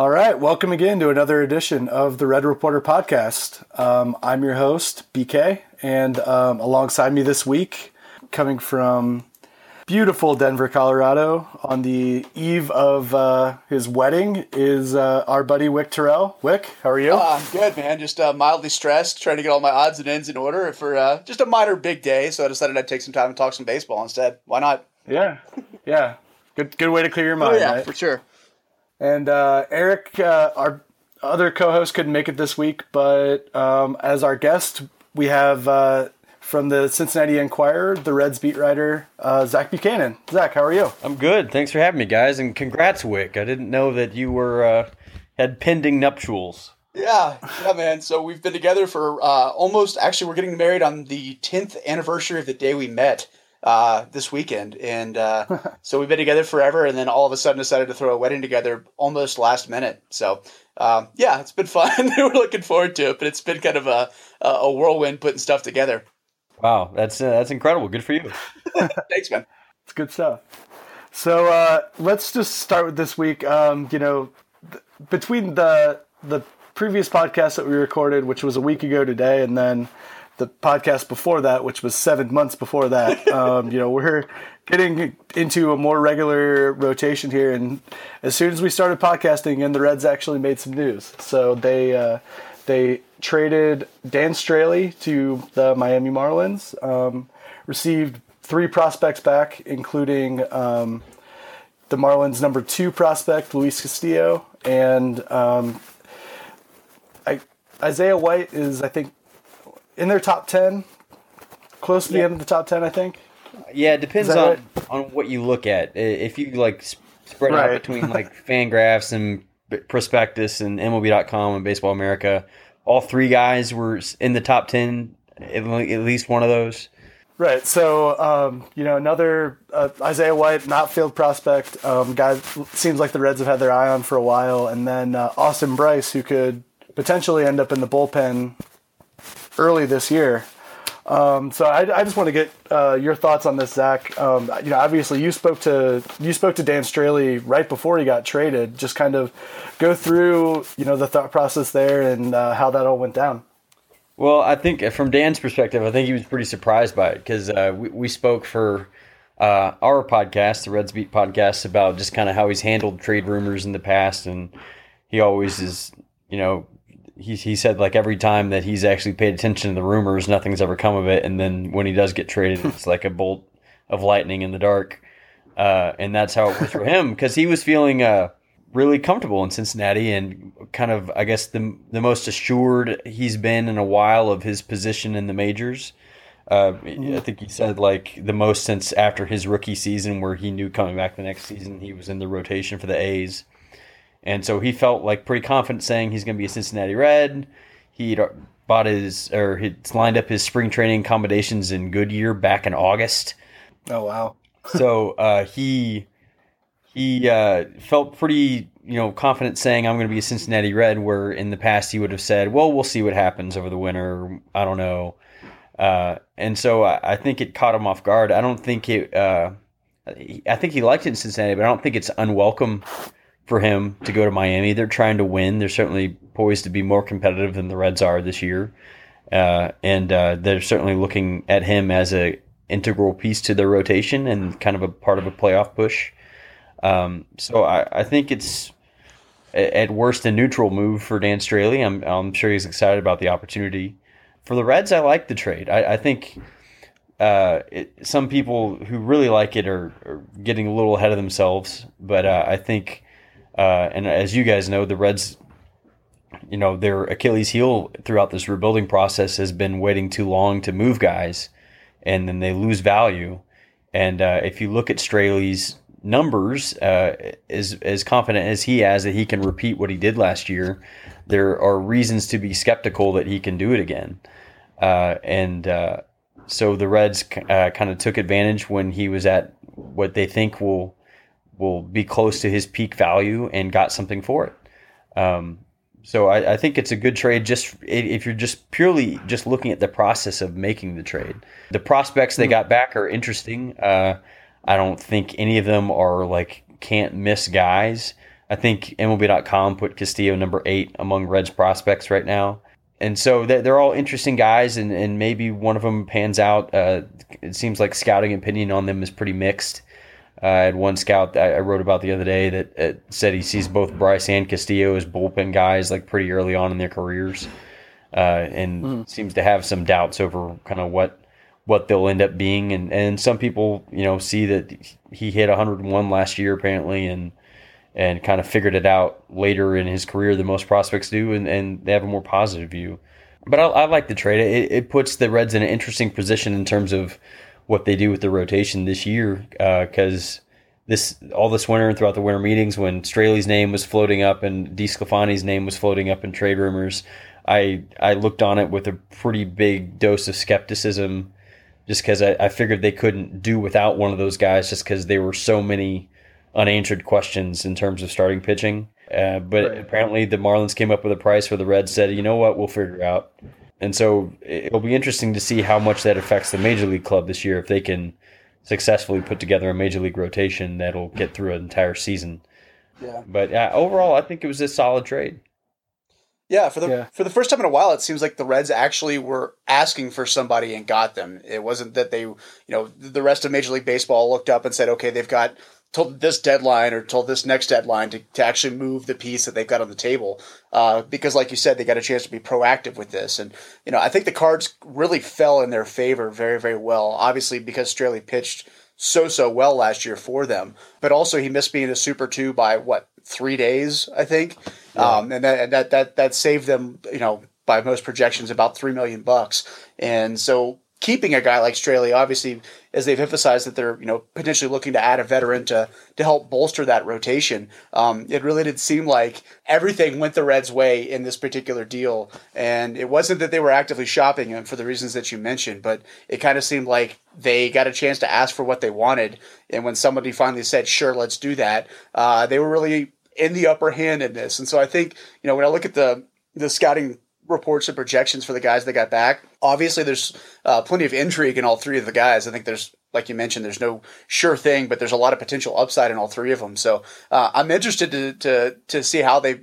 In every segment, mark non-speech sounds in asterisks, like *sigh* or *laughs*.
All right, welcome again to another edition of the Red Reporter podcast. Um, I'm your host, BK, and um, alongside me this week, coming from beautiful Denver, Colorado, on the eve of uh, his wedding, is uh, our buddy Wick Terrell. Wick, how are you? Uh, I'm good, man. Just uh, mildly stressed, trying to get all my odds and ends in order for uh, just a minor big day. So I decided I'd take some time and talk some baseball instead. Why not? Yeah, yeah. Good, good way to clear your mind. Oh, yeah, right? for sure. And uh, Eric, uh, our other co-host, couldn't make it this week, but um, as our guest, we have uh, from the Cincinnati Enquirer, the Reds beat writer, uh, Zach Buchanan. Zach, how are you? I'm good. Thanks for having me, guys, and congrats, Wick. I didn't know that you were uh, had pending nuptials. Yeah, yeah, man. So we've been together for uh, almost. Actually, we're getting married on the 10th anniversary of the day we met uh, this weekend, and uh, *laughs* so we've been together forever. And then all of a sudden, decided to throw a wedding together almost last minute. So um, yeah, it's been fun. *laughs* we're looking forward to it, but it's been kind of a a whirlwind putting stuff together. Wow, that's uh, that's incredible. Good for you. *laughs* Thanks, man. It's good stuff. So uh, let's just start with this week. Um, you know, th- between the the previous podcast that we recorded, which was a week ago today, and then the podcast before that, which was seven months before that, *laughs* um, you know, we're getting into a more regular rotation here. And as soon as we started podcasting, and the Reds actually made some news, so they uh, they traded Dan Straily to the Miami Marlins, um, received three prospects back, including um, the Marlins' number two prospect, Luis Castillo, and um, I, Isaiah White is, I think, in their top 10, close to the Yeah. end of the top 10, I think. Yeah, it depends on that on what you look at. If you like spread Right. out between *laughs* like Fangraphs and Prospectus and MLB.com and Baseball America, all three guys were in the top ten. At at least one of those. Right. So, um, you know, another uh, Isaiah White, not field prospect, um, guy seems like the Reds have had their eye on for a while, and then uh, Austin Brice, who could potentially end up in the bullpen early this year. Um, so I, I just want to get uh, your thoughts on this, Zach. Um, you know, obviously you spoke to you spoke to Dan Straily right before he got traded. Just kind of go through you know the thought process there and uh, how that all went down. Well, I think uh, from Dan's perspective, I think he was pretty surprised by it because uh, we, we spoke for uh, our podcast, the Reds Beat podcast, about just kind of how he's handled trade rumors in the past, and he always is, you know, he he said like every time that he's actually paid attention to the rumors, nothing's ever come of it, and then when he does get traded, it's like a bolt of lightning in the dark, uh, and that's how it was for him because he was feeling. Uh, really comfortable in Cincinnati and kind of I guess the the most assured he's been in a while of his position in the majors. Uh, I think he said like the most since after his rookie season, where he knew coming back the next season he was in the rotation for the A's, and so he felt like pretty confident saying he's going to be a Cincinnati Red. He'd bought his or he'd lined up his spring training accommodations in Goodyear back in August Oh wow. *laughs* so uh, he he uh, felt pretty you know confident saying I'm going to be a Cincinnati Red. Where in the past he would have said, "Well, we'll see what happens over the winter. I don't know." Uh, and so I, I think it caught him off guard. I don't think it. Uh, I think he liked it in Cincinnati, but I don't think it's unwelcome for him to go to Miami. They're trying to win. They're certainly poised to be more competitive than the Reds are this year, uh, and uh, they're certainly looking at him as a integral piece to their rotation and kind of a part of a playoff push. Um, so I, I think it's at worst a neutral move for Dan Straily. I'm, I'm sure he's excited about the opportunity. For the Reds, I like the trade. I, I think uh, it, some people who really like it are, are getting a little ahead of themselves. But uh, I think, uh, and as you guys know, the Reds, you know, their Achilles heel throughout this rebuilding process has been waiting too long to move guys, and then they lose value. And uh, if you look at Straily's numbers, uh, as as confident as he has that he can repeat what he did last year, there are reasons to be skeptical that he can do it again. Uh, and uh, so the Reds uh, kind of took advantage when he was at what they think will will be close to his peak value and got something for it. Um, so I, I think it's a good trade. Just if you're just purely just looking at the process of making the trade, the prospects they got back are interesting. Uh, I don't think any of them are like can't miss guys. I think MLB.com put Castillo number eight among Reds prospects right now. And so they're all interesting guys, and, and maybe one of them pans out. Uh, it seems like scouting opinion on them is pretty mixed. Uh, I had one scout that I wrote about the other day that uh, said he sees both Brice and Castillo as bullpen guys, like pretty early on in their careers, uh, and mm. seems to have some doubts over kind of what what they'll end up being. And and some people, you know, see that he hit 101 last year apparently, and and kind of figured it out later in his career than most prospects do, and, and they have a more positive view. But I, I like the trade. It, it, puts the Reds in an interesting position in terms of what they do with the rotation this year, because uh, this all this winter and throughout the winter meetings, when Straily's name was floating up and DeSclafani's name was floating up in trade rumors, I I looked on it with a pretty big dose of skepticism, just because I, I figured they couldn't do without one of those guys, just because there were so many unanswered questions in terms of starting pitching. Uh, but right. apparently, the Marlins came up with a price where the Reds said, "You know what? We'll figure it out." And so it'll be interesting to see how much that affects the major league club this year if they can successfully put together a major league rotation that'll get through an entire season. Yeah. But uh, overall, I think it was a solid trade. Yeah, for the yeah. for the first time in a while, it seems like the Reds actually were asking for somebody and got them. It wasn't that they, you know, the rest of Major League Baseball looked up and said, "Okay, they've got till this deadline or till this next deadline to, to actually move the piece that they've got on the table. Uh, because, like you said, they got a chance to be proactive with this. And, you know, I think the cards really fell in their favor very, very well. Obviously, because Straily pitched so, so well last year for them. But also, he missed being a Super 2 by, what, three days, I think? Yeah. Um, and that, and that, that, that saved them, you know, by most projections, about three million bucks. And so keeping a guy like Straily, obviously, as they've emphasized that they're you know potentially looking to add a veteran to to help bolster that rotation. Um, it really did seem like everything went the Reds' way in this particular deal, and it wasn't that they were actively shopping him for the reasons that you mentioned, but it kind of seemed like they got a chance to ask for what they wanted, and when somebody finally said, "Sure, let's do that," uh, they were really in the upper hand in this. And so I think you know when I look at the the scouting reports and projections for the guys that got back. Obviously, there's uh, plenty of intrigue in all three of the guys. I think there's, like you mentioned, there's no sure thing, but there's a lot of potential upside in all three of them. So uh, I'm interested to, to to see how they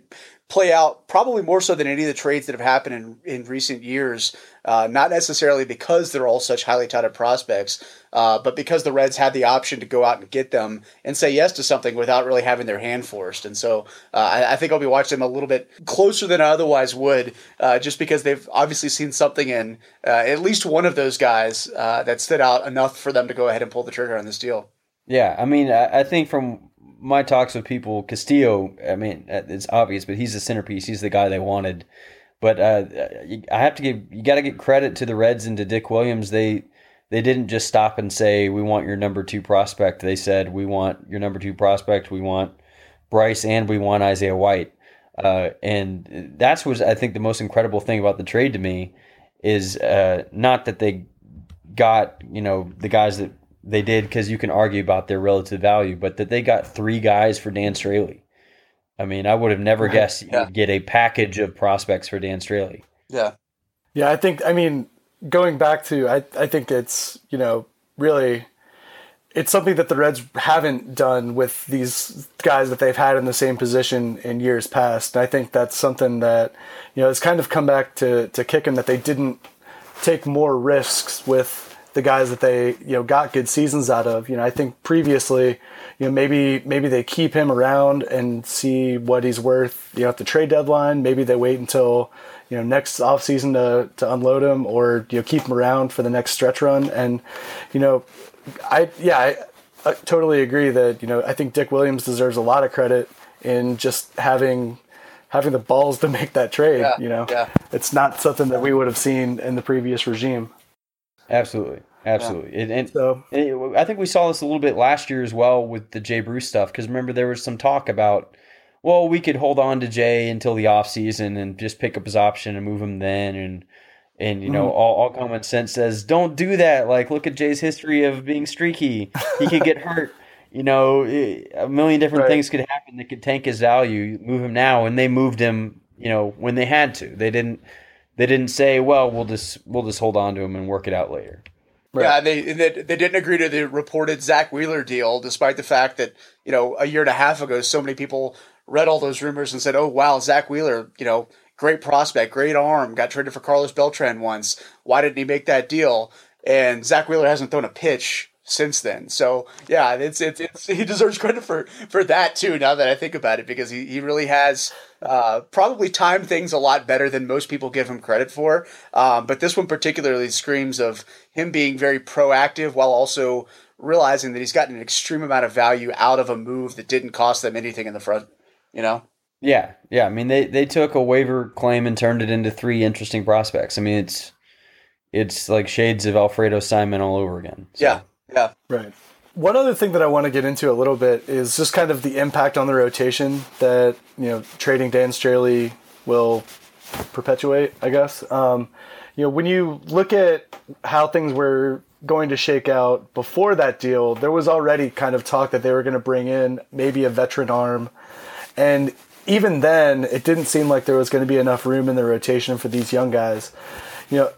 play out probably more so than any of the trades that have happened in, in recent years. Uh, not necessarily because they're all such highly touted prospects, uh, but because the Reds had the option to go out and get them and say yes to something without really having their hand forced. And so uh, I, I, think I'll be watching them a little bit closer than I otherwise would, uh, just because they've obviously seen something in uh, at least one of those guys uh, that stood out enough for them to go ahead and pull the trigger on this deal. Yeah, I mean, I, I think from my talks with people, Castillo, I mean, it's obvious, but he's the centerpiece. He's the guy they wanted. But uh, I have to give you got to get credit to the Reds and to Dick Williams. They they didn't just stop and say we want your number two prospect. They said we want your number two prospect. We want Brice and we want Isaiah White. Uh, and that's was I think the most incredible thing about the trade to me is uh, not that they got you know the guys that they did because you can argue about their relative value, but that they got three guys for Dan Straily. I mean, I would have never right. guessed yeah. you'd get a package of prospects for Dan Straily. Yeah. Yeah, I think I mean, going back to I I think it's, you know, really it's something that the Reds haven't done with these guys that they've had in the same position in years past. And I think that's something that, you know, it's kind of come back to, to kick them that they didn't take more risks with the guys that they you know got good seasons out of. You know, I think previously, you know, maybe maybe they keep him around and see what he's worth. You know, at the trade deadline, maybe they wait until you know next offseason to to unload him or you know keep him around for the next stretch run. And you know, I yeah, I, I totally agree that you know I think Dick Williams deserves a lot of credit in just having having the balls to *laughs* make that trade. Yeah, you know, yeah. it's not something that we would have seen in the previous regime. Absolutely. Absolutely. Yeah. And, and, so, and I think we saw this a little bit last year as well with the Jay Bruce stuff. Because remember, there was some talk about, well, we could hold on to Jay until the offseason and just pick up his option and move him then. And, and you know, mm-hmm. all, all common sense says, don't do that. Like, look at Jay's history of being streaky. He could get *laughs* hurt. You know, a million different right. things could happen that could tank his value. Move him now. And they moved him, you know, when they had to. They didn't. They didn't say, "Well, we'll just we'll just hold on to him and work it out later." Right. Yeah, they, they they didn't agree to the reported Zack Wheeler deal, despite the fact that you know a year and a half ago, so many people read all those rumors and said, "Oh wow, Zack Wheeler, you know, great prospect, great arm, got traded for Carlos Beltran once. Why didn't he make that deal?" And Zack Wheeler hasn't thrown a pitch since then. So yeah, it's, it's, it's *laughs* he deserves credit for for that too. Now that I think about it, because he, he really has uh, probably timed things a lot better than most people give him credit for. Um, but this one particularly screams of him being very proactive while also realizing that he's gotten an extreme amount of value out of a move that didn't cost them anything in the front. You know. Yeah, yeah. I mean, they they took a waiver claim and turned it into three interesting prospects. I mean, it's it's like shades of Alfredo Simon all over again. So. Yeah, yeah. Right. One other thing that I want to get into a little bit is just kind of the impact on the rotation that you know trading Dan Straily will perpetuate. I guess. Um, you know, when you look at how things were going to shake out before that deal, there was already kind of talk that they were going to bring in maybe a veteran arm, and even then, it didn't seem like there was going to be enough room in the rotation for these young guys. You know,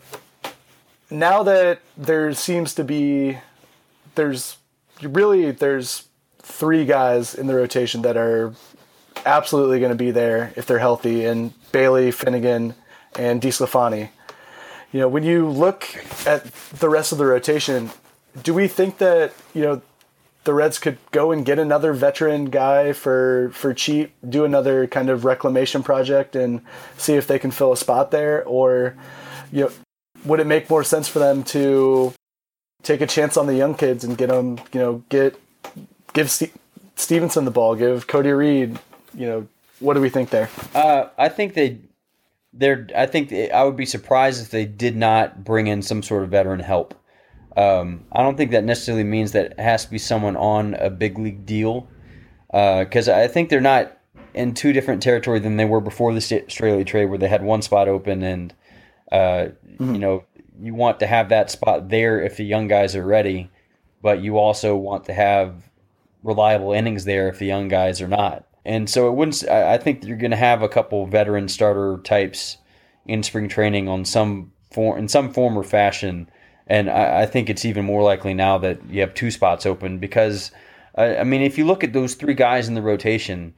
now that there seems to be there's really there's three guys in the rotation that are absolutely going to be there if they're healthy, and Bailey, Finnegan, and DeSclafani. You know, when you look at the rest of the rotation, do we think that you know the Reds could go and get another veteran guy for for cheap, do another kind of reclamation project, and see if they can fill a spot there, or you know, would it make more sense for them to take a chance on the young kids and get them, you know, get give St- Stephenson the ball, give Cody Reed, you know, what do we think there? Uh, I think they, they're. I think they, I would be surprised if they did not bring in some sort of veteran help. Um, I don't think that necessarily means that it has to be someone on a big league deal, because uh, I think they're not in two different territory than they were before the Straily trade, where they had one spot open and, uh, mm-hmm. you know, you want to have that spot there if the young guys are ready, but you also want to have reliable innings there if the young guys are not. And so it wouldn't. I think you're going to have a couple veteran starter types in spring training on some form, in some form or fashion. And I, I think it's even more likely now that you have two spots open because, I, I mean, if you look at those three guys in the rotation,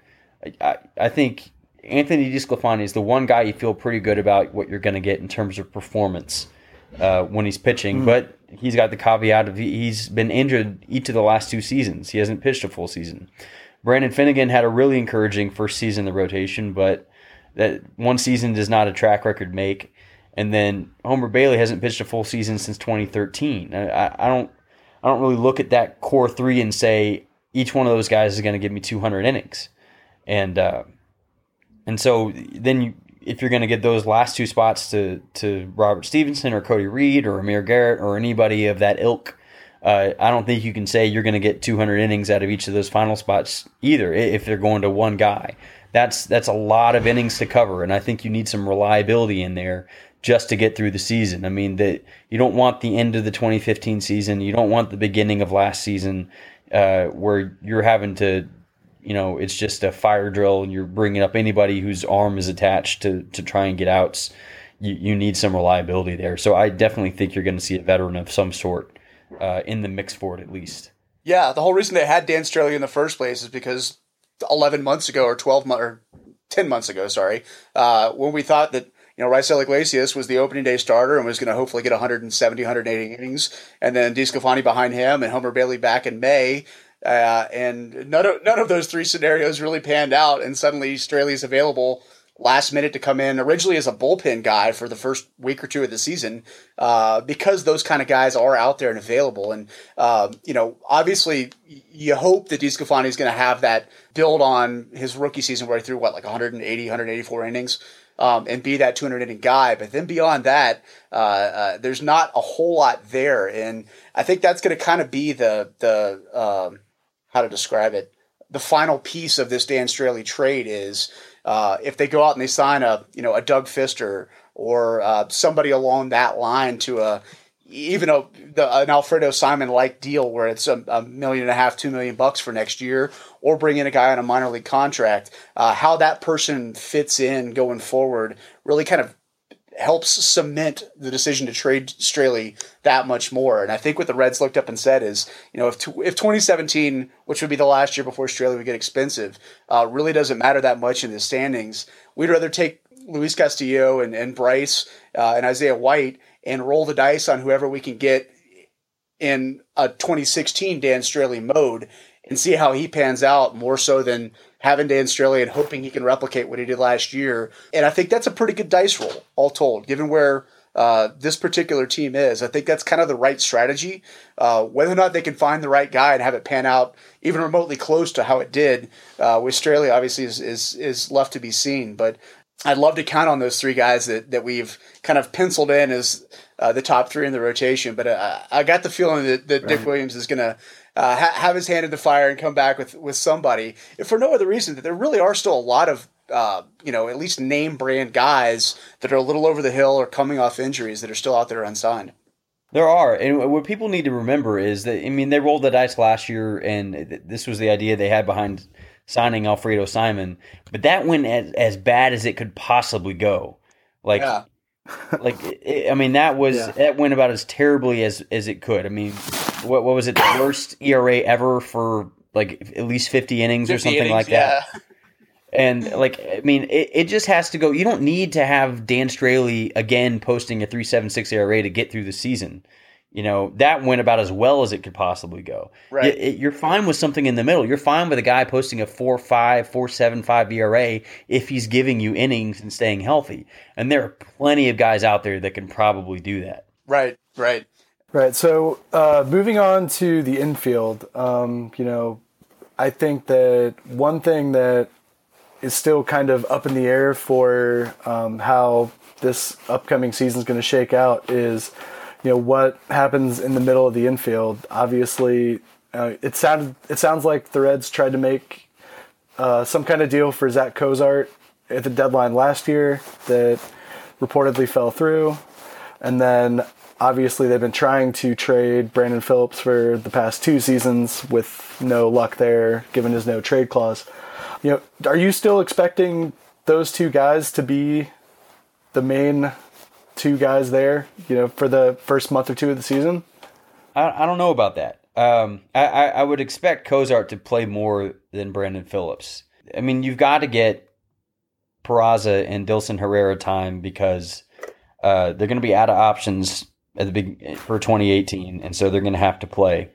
I, I think Anthony DeSclafani is the one guy you feel pretty good about what you're going to get in terms of performance uh, when he's pitching, mm. but he's got the caveat of he's been injured each of the last two seasons. He hasn't pitched a full season. Brandon Finnegan had a really encouraging first season in the rotation, but that one season does not a track record make. And then Homer Bailey hasn't pitched a full season since 2013. I, I don't I don't really look at that core three and say each one of those guys is going to give me 200 innings, and uh, and so then you if you're going to get those last two spots to to Robert Stephenson or Cody Reed or Amir Garrett or anybody of that ilk, uh, I don't think you can say you're going to get 200 innings out of each of those final spots either. If they're going to one guy, that's that's a lot of innings to cover, and I think you need some reliability in there just to get through the season. I mean that you don't want the end of the 2015 season, you don't want the beginning of last season uh, where you're having to you know it's just a fire drill and you're bringing up anybody whose arm is attached to to try and get outs you, you need some reliability there so i definitely think you're going to see a veteran of some sort uh, in the mix for it at least yeah the whole reason they had dan straily in the first place is because 11 months ago or 12 months or 10 months ago sorry uh, when we thought that you know, Raisel Iglesias was the opening day starter and was going to hopefully get 170, 180 innings. And then DeSclafani behind him and Homer Bailey back in May. Uh, and none of none of those three scenarios really panned out. And suddenly Straily's available last minute to come in originally as a bullpen guy for the first week or two of the season uh, because those kind of guys are out there and available. And uh, you know, obviously, you hope that DeSclafani is going to have that build on his rookie season where he threw what like 180, 184 innings. Um, and be that 200 inning guy. But then beyond that, uh, uh, there's not a whole lot there, and I think that's going to kind of be the the um, how to describe it. The final piece of this Dan Straily trade is uh, if they go out and they sign a you know a Doug Fister or uh, somebody along that line to a even a the, an Alfredo Simon like deal where it's a, a, million and a half, two million bucks for next year, or bring in a guy on a minor league contract. Uh, how that person fits in going forward really kind of helps cement the decision to trade Straily that much more. And I think what the Reds looked up and said is, you know, if if 2017, which would be the last year before Straily would get expensive, uh, really doesn't matter that much in the standings, we'd rather take Luis Castillo and, and Brice uh, and Isaiah White and roll the dice on whoever we can get in a 2016 Dan Straily mode and see how he pans out more so than having Dan Straily and hoping he can replicate what he did last year. And I think that's a pretty good dice roll, all told, given where uh, this particular team is. I think that's kind of the right strategy. Uh, whether or not they can find the right guy and have it pan out even remotely close to how it did uh, with Straily, obviously, is, is, is left to be seen. But I'd love to count on those three guys that, that we've kind of penciled in as uh, the top three in the rotation. But uh, I got the feeling that, that right. Dick Williams is going to uh, ha- have his hand in the fire and come back with, with somebody, if for no other reason that there really are still a lot of uh, you know, at least name brand guys that are a little over the hill or coming off injuries that are still out there unsigned. There are, and what people need to remember is that I mean they rolled the dice last year, and this was the idea they had behind signing Alfredo Simon, but that went as, as bad as it could possibly go. Like, yeah. Like it, I mean, that was yeah. that went about as terribly as as it could. I mean, what what was it? The *coughs* worst ERA ever for like at least fifty innings 50 or something innings, like that. Yeah. And like, I mean, it, it just has to go. You don't need to have Dan Straily again posting a three seven six ERA to get through the season. You know, that went about as well as it could possibly go. Right. You, are fine with something in the middle. You're fine with a guy posting a 4 5, 4 7 5 ERA if he's giving you innings and staying healthy. And there are plenty of guys out there that can probably do that. Right, right. Right. So uh, moving on to the infield, um, you know, I think that one thing that is still kind of up in the air for um, how this upcoming season is going to shake out is you know what happens in the middle of the infield. Obviously, uh, it sounded it sounds like the Reds tried to make uh, some kind of deal for Zack Cozart at the deadline last year that reportedly fell through, and then obviously they've been trying to trade Brandon Phillips for the past two seasons with no luck there, given his no trade clause. You know, are you still expecting those two guys to be the main two guys there, you know, for the first month or two of the season? I, I don't know about that. Um, I, I would expect Cozart to play more than Brandon Phillips. I mean, you've got to get Peraza and Dilson Herrera time because uh, they're going to be out of options at the big for 2018, and so they're going to have to play.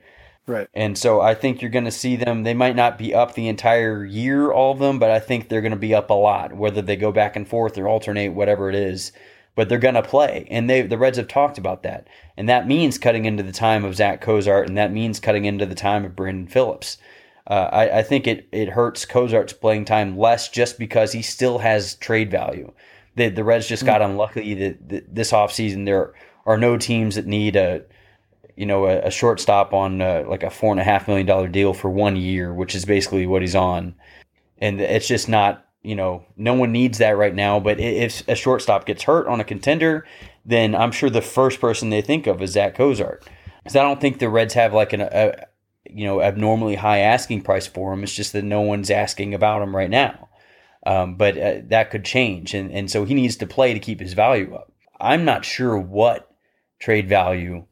Right. And so I think you're going to see them. They might not be up the entire year, all of them, but I think they're going to be up a lot, whether they go back and forth or alternate, whatever it is but they're going to play. And they the Reds have talked about that. And that means cutting into the time of Zack Cozart, and that means cutting into the time of Brandon Phillips. Uh, I, I, think it, it hurts Cozart's playing time less just because he still has trade value. The, the Reds just got unlucky that, that this offseason there are no teams that need a you know a, a shortstop on uh, like a four and a half million dollar deal for one year, which is basically what he's on, and it's just not you know, no one needs that right now. But if a shortstop gets hurt on a contender, then I'm sure the first person they think of is Zack Cozart. Because I don't think the Reds have like an, a, you know, abnormally high asking price for him. It's just that no one's asking about him right now. Um, but uh, that could change. And, and so he needs to play to keep his value up. I'm not sure what trade value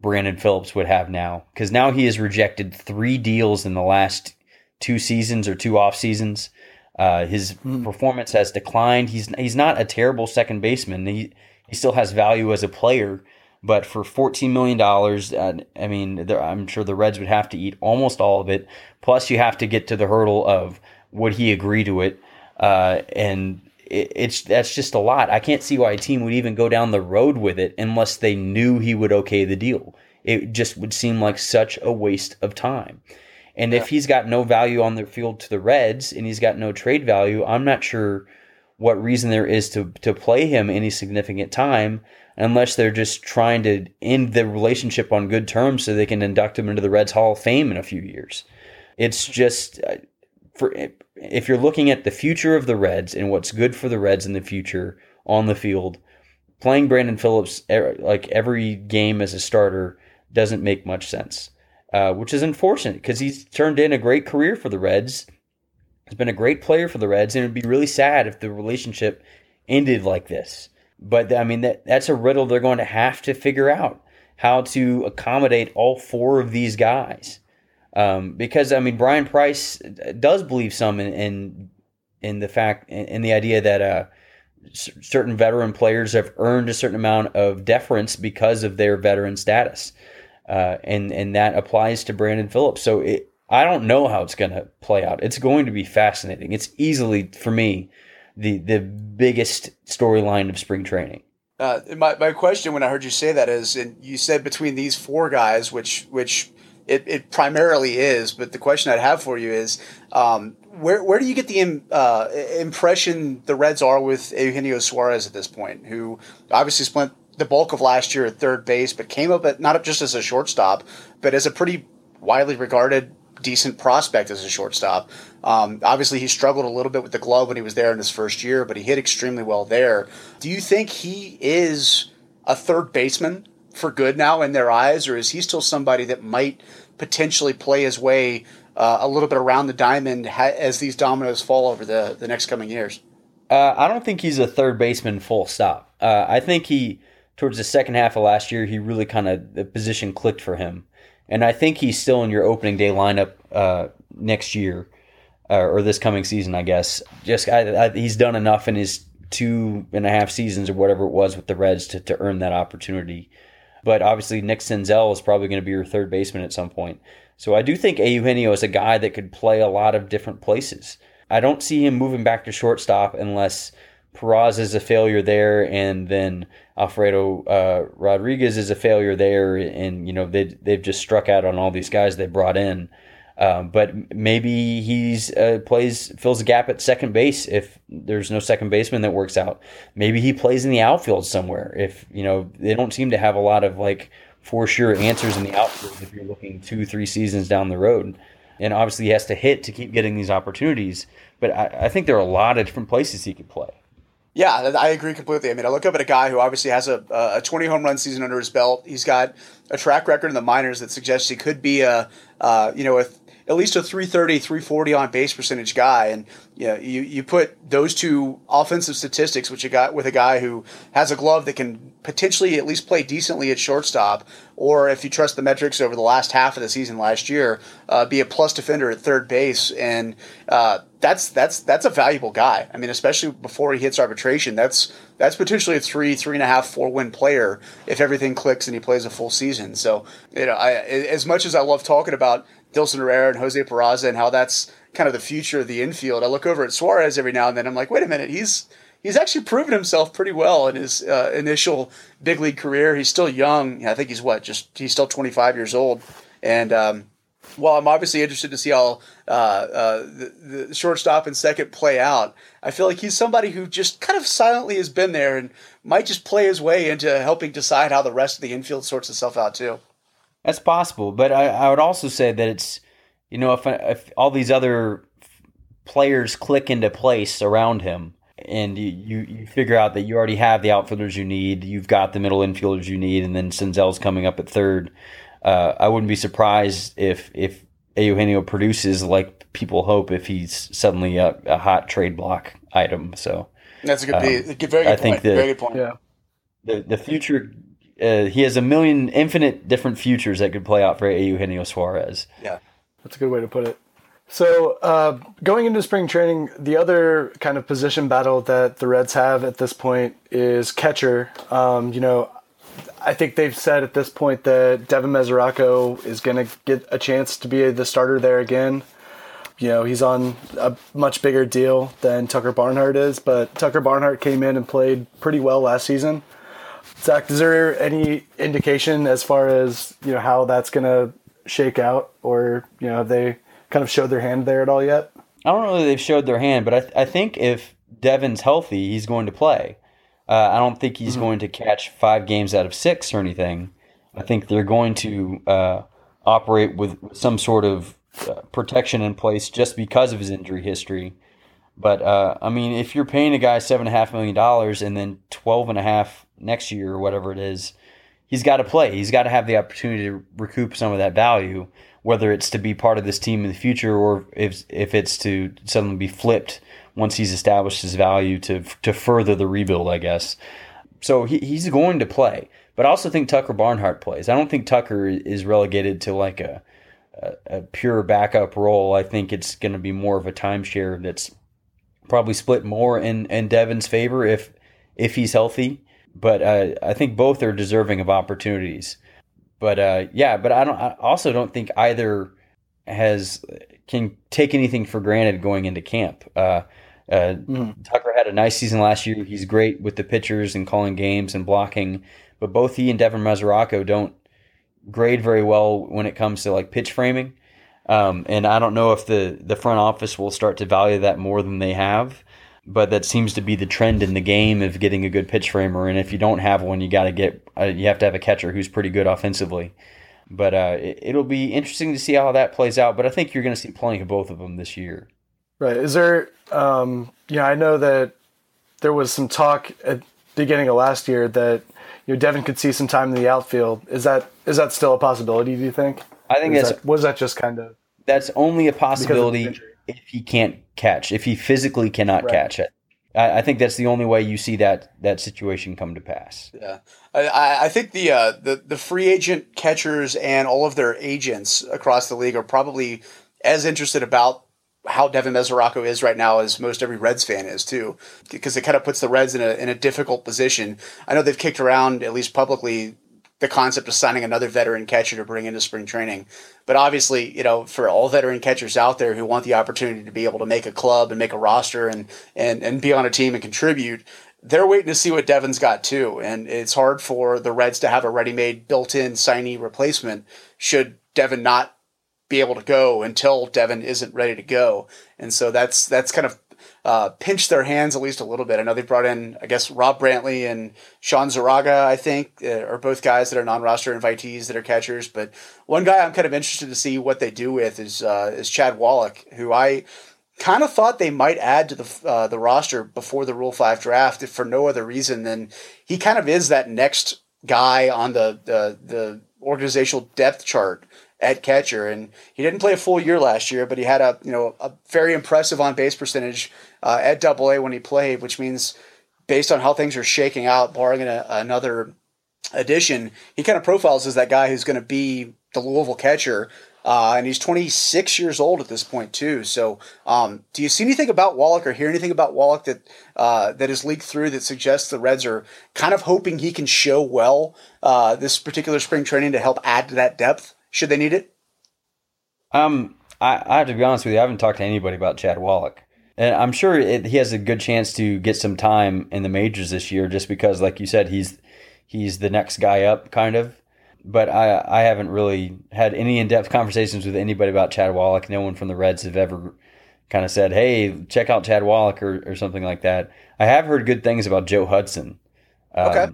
Brandon Phillips would have now because now he has rejected three deals in the last two seasons or two off seasons. Uh, his mm. performance has declined. He's he's not a terrible second baseman. He he still has value as a player, but for fourteen million dollars, uh, I mean, I'm sure the Reds would have to eat almost all of it. Plus, you have to get to the hurdle of would he agree to it, uh, and it, it's that's just a lot. I can't see why a team would even go down the road with it unless they knew he would okay the deal. It just would seem like such a waste of time. And yeah. if he's got no value on the field to the Reds and he's got no trade value, I'm not sure what reason there is to to play him any significant time unless they're just trying to end the relationship on good terms so they can induct him into the Reds Hall of Fame in a few years. It's just uh, for if you're looking at the future of the Reds and what's good for the Reds in the future on the field, playing Brandon Phillips like every game as a starter doesn't make much sense uh, which is unfortunate because he's turned in a great career for the Reds. He's been a great player for the Reds, and it'd be really sad if the relationship ended like this. But I mean, that that's a riddle they're going to have to figure out how to accommodate all four of these guys. Um, because I mean, Bryan Price does believe some in in, in the fact in the idea that uh, certain veteran players have earned a certain amount of deference because of their veteran status, uh, and and that applies to Brandon Phillips. So it, I don't know how it's going to play out. It's going to be fascinating. It's easily for me the the biggest storyline of spring training. Uh, my, my question when I heard you say that is, and you said between these four guys, which which it, it primarily is, but the question I'd have for you is, um, where where do you get the uh, impression the Reds are with Eugenio Suarez at this point, who obviously spent the bulk of last year at third base, but came up at not just as a shortstop, but as a pretty widely regarded decent prospect as a shortstop. Um, obviously, he struggled a little bit with the glove when he was there in his first year, but he hit extremely well there. Do you think he is a third baseman for good now in their eyes, or is he still somebody that might potentially play his way uh, a little bit around the diamond ha- as these dominoes fall over the, the next coming years? Uh, I don't think he's a third baseman full stop. Uh, I think he, towards the second half of last year, he really kind of, the position clicked for him and I think he's still in your opening day lineup uh, next year uh, or this coming season, I guess. Just I, I, he's done enough in his two and a half seasons or whatever it was with the Reds to, to earn that opportunity. But obviously, Nick Senzel is probably going to be your third baseman at some point. So I do think Eugenio is a guy that could play a lot of different places. I don't see him moving back to shortstop unless Peraza is a failure there, and then Alfredo uh, Rodriguez is a failure there, and you know they they've just struck out on all these guys they brought in. Um, but maybe he's uh, plays fills a gap at second base if there's no second baseman that works out. Maybe he plays in the outfield somewhere. If you know they don't seem to have a lot of like for sure answers in the outfield if you're looking two three seasons down the road. And obviously he has to hit to keep getting these opportunities. But I, I think there are a lot of different places he could play. Yeah, I agree completely. I mean, I look up at a guy who obviously has a, a 20 home run season under his belt. He's got a track record in the minors that suggests he could be a, uh, you know, a, at least a 330, 340 on base percentage guy. And you, know, you, you put those two offensive statistics, which you got with a guy who has a glove that can potentially at least play decently at shortstop, or if you trust the metrics over the last half of the season last year, uh, be a plus defender at third base. And, uh, that's that's that's a valuable guy. I mean, especially before he hits arbitration, that's that's potentially a three, three and a half, four win player if everything clicks and he plays a full season. So, you know, I, as much as I love talking about Dilson Herrera and Jose Peraza and how that's kind of the future of the infield. I look over at Suarez every now and then. I'm like, wait a minute, he's he's actually proven himself pretty well in his uh, initial big league career. He's still young. I think he's what, just he's still 25 years old. And um, while I'm obviously interested to see how uh, uh, the, the shortstop and second play out, I feel like he's somebody who just kind of silently has been there and might just play his way into helping decide how the rest of the infield sorts itself out too. That's possible, but I, I would also say that it's you know if if all these other players click into place around him and you, you, you figure out that you already have the outfielders you need, you've got the middle infielders you need, and then Senzel's coming up at third. Uh, I wouldn't be surprised if if Eugenio produces like people hope if he's suddenly a, a hot trade block item. So that's a good, um, very good I point. Think the, very good point. Yeah. The the future uh, he has a million infinite different futures that could play out for Eugenio Suarez. Yeah, that's a good way to put it. So uh, going into spring training, the other kind of position battle that the Reds have at this point is catcher. Um, you know, I think they've said at this point that Devin Mesoraco is going to get a chance to be the starter there again. You know, he's on a much bigger deal than Tucker Barnhart is, but Tucker Barnhart came in and played pretty well last season. Zach, is there any indication as far as you know how that's going to shake out, or you know have they kind of showed their hand there at all yet? I don't know that they've showed their hand, but I, th- I think if Devin's healthy, he's going to play. Uh, I don't think he's mm-hmm. going to catch five games out of six or anything. I think they're going to uh, operate with some sort of uh, protection in place just because of his injury history. But uh, I mean, if you're paying a guy seven and a half million dollars and then twelve and a half next year or whatever it is, he's got to play. He's got to have the opportunity to recoup some of that value, whether it's to be part of this team in the future or if if it's to suddenly be flipped once he's established his value to to further the rebuild. I guess so he, he's going to play. But I also think Tucker Barnhart plays. I don't think Tucker is relegated to like a a, a pure backup role. I think it's going to be more of a timeshare that's probably split more in in Devin's favor if if he's healthy. But uh, I think both are deserving of opportunities. But uh, yeah, but I don't. I also don't think either has can take anything for granted going into camp. Uh, uh, mm-hmm. Tucker had a nice season last year. He's great with the pitchers and calling games and blocking. But both he and Devin Mesoraco don't grade very well when it comes to like pitch framing. Um, and I don't know if the, the front office will start to value that more than they have. But that seems to be the trend in the game of getting a good pitch framer. And if you don't have one, you got to get uh, you have to have a catcher who's pretty good offensively. But uh, it, will be interesting to see how that plays out. But I think you're going to see plenty of both of them this year. Right. Is there? Um, yeah, I know that there was some talk at the beginning of last year that you know Devin could see some time in the outfield. Is that is that still a possibility? Do you think? I think that's that, was that just kind of that's only a possibility if he can't catch if he physically cannot right. catch it. I, I, think that's the only way you see that that situation come to pass. Yeah, I, I think the uh, the the free agent catchers and all of their agents across the league are probably as interested about how Devin Mesoraco is right now as most every Reds fan is too, because it kind of puts the Reds in a in a difficult position. I know they've kicked around at least publicly the concept of signing another veteran catcher to bring into spring training. But obviously, you know, for all veteran catchers out there who want the opportunity to be able to make a club and make a roster and and and be on a team and contribute, they're waiting to see what Devin's got too. And it's hard for the Reds to have a ready-made built-in signee replacement should Devin not be able to go until Devin isn't ready to go. And so that's that's kind of uh, pinched their hands at least a little bit. I know they brought in, I guess, Rob Brantley and Shawn Zarraga, I think, uh, are both guys that are non-roster invitees that are catchers. But one guy I'm kind of interested to see what they do with is uh, is Chad Wallach, who I kind of thought they might add to the uh, the roster before the Rule Five draft, if for no other reason than he kind of is that next guy on the the, the organizational depth chart at catcher, and he didn't play a full year last year, but he had a you know a very impressive on base percentage uh, at Double A when he played, which means based on how things are shaking out, barring a, another addition, he kind of profiles as that guy who's going to be the Louisville catcher. Uh, and he's 26 years old at this point too. So, um, do you see anything about Wallach or hear anything about Wallach that uh, that has leaked through that suggests the Reds are kind of hoping he can show well uh, this particular spring training to help add to that depth? Should they need it? Um, I, I have to be honest with you. I haven't talked to anybody about Chad Wallach, and I'm sure it, he has a good chance to get some time in the majors this year, just because, like you said, he's he's the next guy up, kind of. But I I haven't really had any in depth conversations with anybody about Chad Wallach. No one from the Reds have ever kind of said, "Hey, check out Chad Wallach" or, or something like that. I have heard good things about Joe Hudson. Um, okay.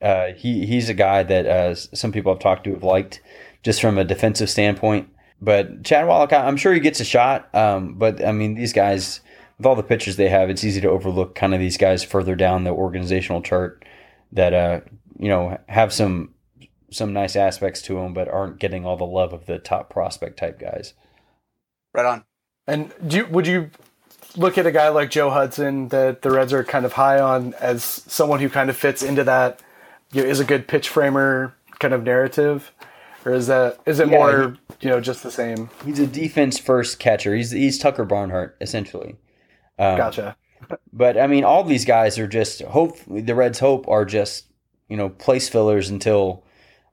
Uh, he he's a guy that uh, some people I've talked to have liked just from a defensive standpoint. But Chad Wallach, I'm sure he gets a shot. Um, but I mean, these guys, with all the pitchers they have, it's easy to overlook kind of these guys further down the organizational chart that uh, you know have some some nice aspects to them, but aren't getting all the love of the top prospect type guys. Right on. And do you, would you look at a guy like Joe Hudson that the Reds are kind of high on as someone who kind of fits into that you know, is a good pitch framer kind of narrative? Or is that is it yeah, more he, you know just the same? He's a defense first catcher. He's he's Tucker Barnhart essentially. Um, gotcha. but I mean, all these guys are just hope. The Reds' hope are just you know place fillers until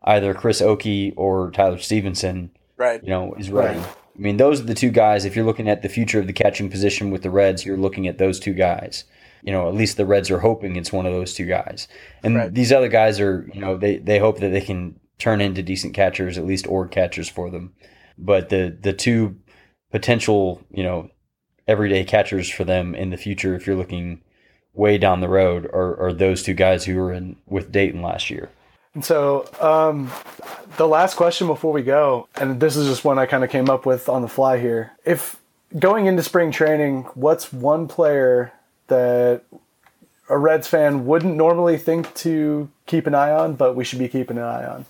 either Chris Okey or Tyler Stephenson, right? You know, is ready. Right. I mean, those are the two guys. If you're looking at the future of the catching position with the Reds, you're looking at those two guys. You know, at least the Reds are hoping it's one of those two guys. And right. these other guys are, you know, they, they hope that they can turn into decent catchers, at least org catchers for them. But the the two potential, you know, everyday catchers for them in the future, if you're looking way down the road, are, are those two guys who were in with Dayton last year. And so, um, the last question before we go, and this is just one I kind of came up with on the fly here. If going into spring training, what's one player that a Reds fan wouldn't normally think to keep an eye on, but we should be keeping an eye on?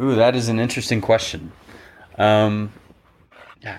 Ooh, that is an interesting question. Um,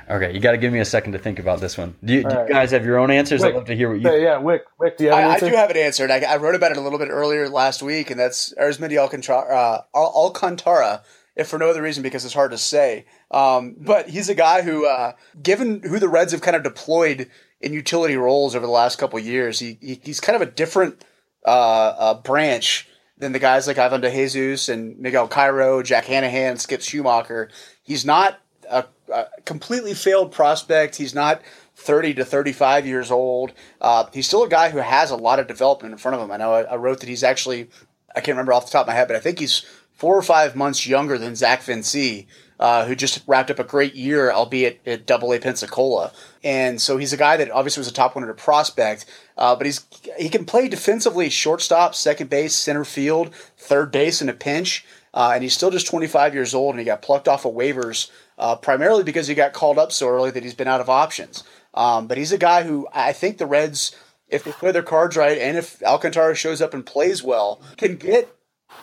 Okay, you got to give me a second to think about this one. Do you, do you right. guys have your own answers? I'd love to hear what you. Yeah, yeah, Wick, Wick, do you have an I, I do have it answered. I, I wrote about it a little bit earlier last week, and that's Arismendy Alcantara, uh, Alcantara, if for no other reason because it's hard to say. Um, but he's a guy who, uh, given who the Reds have kind of deployed in utility roles over the last couple of years, he, he he's kind of a different uh, uh, branch than the guys like Ivan De Jesus and Miguel Cairo, Jack Hannahan, Skip Schumaker. He's not a, a completely failed prospect. He's not 30 to 35 years old. Uh, he's still a guy who has a lot of development in front of him. I know I, I wrote that he's actually, I can't remember off the top of my head, but I think he's four or five months younger than Zach Vincej, uh, who just wrapped up a great year, albeit at Double A Pensacola. And so he's a guy that obviously was a top 100 prospect, uh, but he's he can play defensively, shortstop, second base, center field, third base in a pinch. Uh, and he's still just 25 years old, and he got plucked off of waivers uh, primarily because he got called up so early that he's been out of options. Um, but he's a guy who I think the Reds, if they play their cards right, and if Alcantara shows up and plays well, can get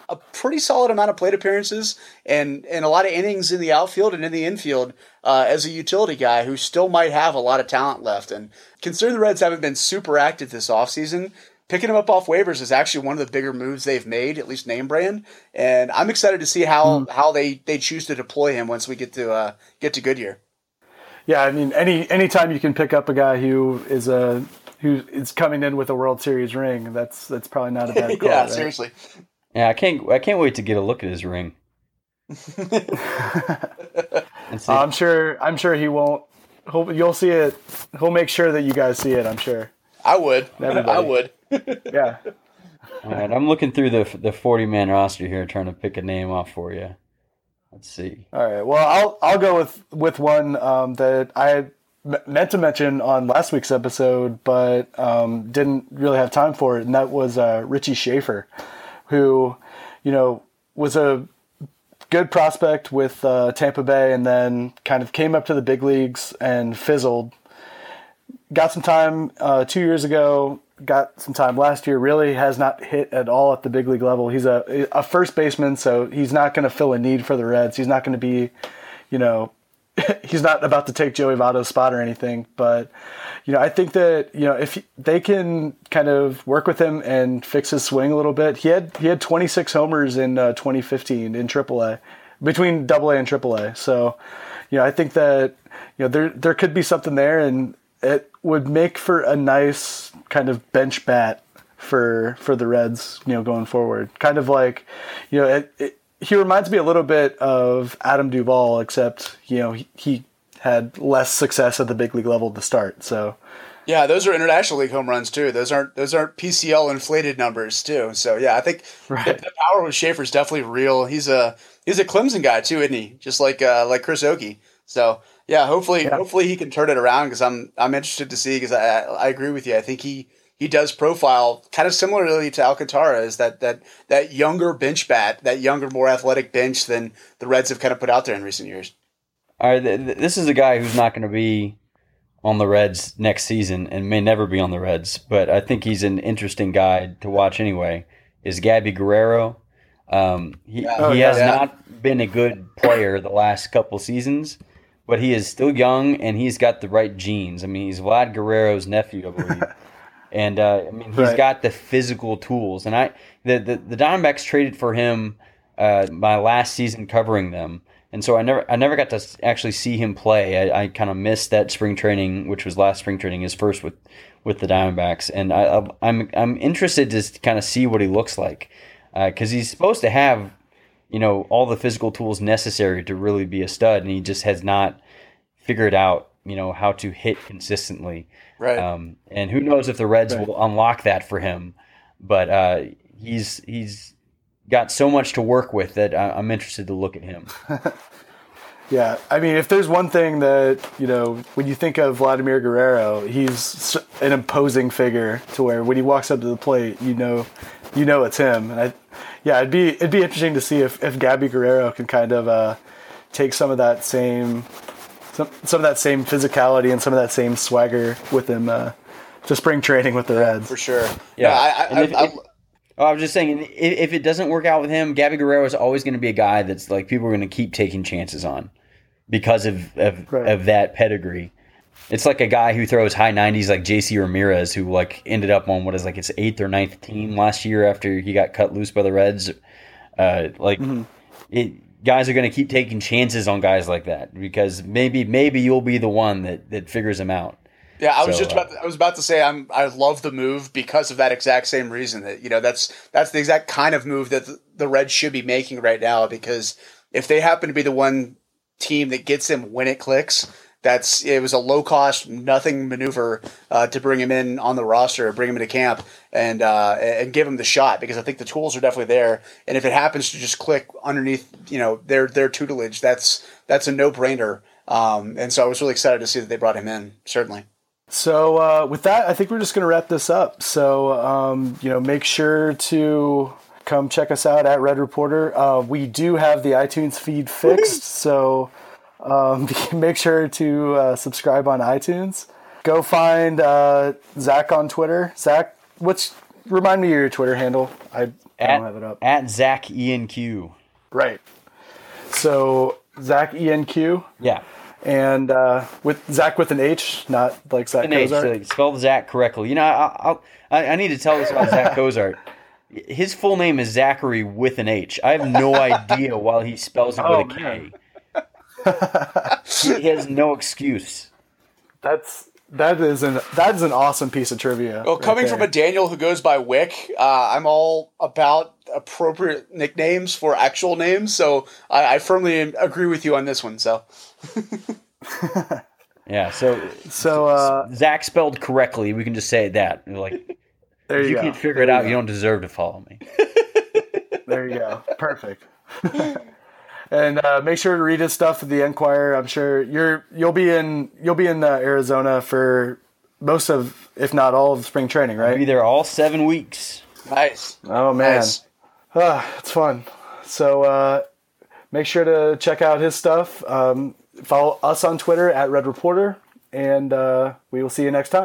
a pretty solid amount of plate appearances and, and a lot of innings in the outfield and in the infield uh, as a utility guy who still might have a lot of talent left. And considering the Reds haven't been super active this offseason, picking him up off waivers is actually one of the bigger moves they've made, at least name brand. And I'm excited to see how, how they, they choose to deploy him once we get to uh, get to Goodyear. Yeah, I mean, any anytime you can pick up a guy who is a who is coming in with a World Series ring, that's that's probably not a bad *laughs* call. yeah, right? seriously. Yeah, I can't. I can't wait to get a look at his ring. *laughs* I'm sure. I'm sure he won't. He'll, you'll see it. He'll make sure that you guys see it. I'm sure. I would. *laughs* Everybody. I would. *laughs* Yeah. All right, I'm looking through the the 40 man roster here, trying to pick a name off for you. Let's see. All right. Well, I'll I'll go with with one um, that I meant to mention on last week's episode, but um, didn't really have time for it, and that was uh, Richie Shaffer, who, you know, was a good prospect with uh, Tampa Bay, and then kind of came up to the big leagues and fizzled. Got some time uh, two years ago. Got some time last year. Really has not hit at all at the big league level. He's a a first baseman, so he's not going to fill a need for the Reds. He's not going to be, you know, *laughs* he's not about to take Joey Votto's spot or anything. But you know, I think that you know if he- they can kind of work with him and fix his swing a little bit. He had he had 26 homers in uh, 2015 in AAA, between AA and AAA. So you know, I think that you know there there could be something there, and it would make for a nice kind of bench bat for for the Reds. You know, going forward, kind of like you know, it, it, he reminds me a little bit of Adam Duvall, except you know he, he had less success at the big league level to start. So Yeah, those are international league home runs too. Those aren't those aren't PCL inflated numbers too. So yeah, I think Right. the, the power with Shaffer is definitely real. He's a he's a Clemson guy too, isn't he? Just like uh, like Chris Okey. So yeah, hopefully Yeah. hopefully he can turn it around because I'm I'm interested to see because I I agree with you. I think he he does profile kind of similarly to Alcantara is that that that younger bench bat, that younger more athletic bench than the Reds have kind of put out there in recent years. All right, th- th- this is a guy who's not going to be on the Reds next season and may never be on the Reds, but I think he's an interesting guy to watch anyway. Is Gabby Guerrero? Um, he Oh, he yeah. has Yeah. not been a good player the last couple seasons, but he is still young and he's got the right genes. I mean, he's Vlad Guerrero's nephew, I believe. *laughs* And uh, I mean, he's Right. got the physical tools. And I, the the, the Diamondbacks traded for him uh, my last season covering them, and so I never I never got to actually see him play. I, I kind of missed that spring training, which was last spring training, his first with with the Diamondbacks. And I, I- I'm I'm interested to kind of see what he looks like because he's supposed to have you know all the physical tools necessary to really be a stud, and he just has not figured out you know how to hit consistently. Right. Um, and who knows if the Reds Right. will unlock that for him? But uh, he's he's got so much to work with that I, I'm interested to look at him. *laughs* Yeah, I mean, if there's one thing that you know, when you think of Vladimir Guerrero, he's an imposing figure to where when he walks up to the plate, you know, you know it's him. And I, yeah, it'd be it'd be interesting to see if if Gabby Guerrero can kind of uh, take some of that same some some of that same physicality and some of that same swagger with him uh, to spring training with the Reds. for sure. Yeah. No, I, I, if- I, if- Oh, I was just saying, if, if it doesn't work out with him, Gabby Guerrero is always going to be a guy that's like people are going to keep taking chances on. because of of, Right. of that pedigree. It's like a guy who throws high 90s like JC Ramirez, who like ended up on what is like his eighth or ninth team last year after he got cut loose by the Reds. Uh, like it, guys are going to keep taking chances on guys like that because maybe maybe you'll be the one that that figures them out. Yeah, I was So, just uh, about. To, I was about to say I'm. I love the move because of that exact same reason. That you know that's that's the exact kind of move that the, the Reds should be making right now. Because if they happen to be the one team that gets him when it clicks, that's it was a low cost, nothing maneuver uh, to bring him in on the roster, bring him into camp, and uh, and give him the shot. Because I think the tools are definitely there. And if it happens to just click underneath, you know, their their tutelage, that's that's a no brainer. Um, and so I was really excited to see that they brought him in. Certainly. So uh, with that, I think we're just going to wrap this up. So um, you know, make sure to come check us out at Red Reporter. Uh, we do have the iTunes feed fixed, so um, *laughs* make sure to uh, subscribe on iTunes. Go find uh, Zach on Twitter. Zach, what's remind me of your Twitter handle? I, I At, don't have it up. at Zach ENQ. Right. So Zach ENQ Yeah. and uh, with Zach with an H, not like Zack An H, Cozart. so spell Zach correctly. You know, I, I'll- I, I need to tell this about Zack *laughs* Cozart. His full name is Zachary with an H. I have no *laughs* idea why he spells it Oh, with a K. *laughs* he has no excuse. That's that is an that is an awesome piece of trivia. Well, right coming from a Daniel who goes by Wick, uh, I'm all about appropriate nicknames for actual names. So I, I firmly agree with you on this one. So *laughs* Yeah, so so uh, Zach spelled correctly. We can just say that. Like, there if you, you can't figure it out, you don't deserve to follow me. There you go. Perfect. *laughs* and uh, make sure to read his stuff at the Enquirer. I'm sure you're you'll be in you'll be in uh, Arizona for most of, if not all of spring training, right? Be there all seven weeks. nice. Oh man, Nice. Ah, it's fun. So uh, make sure to check out his stuff. Um, follow us on Twitter at Red Reporter, and uh, we will see you next time.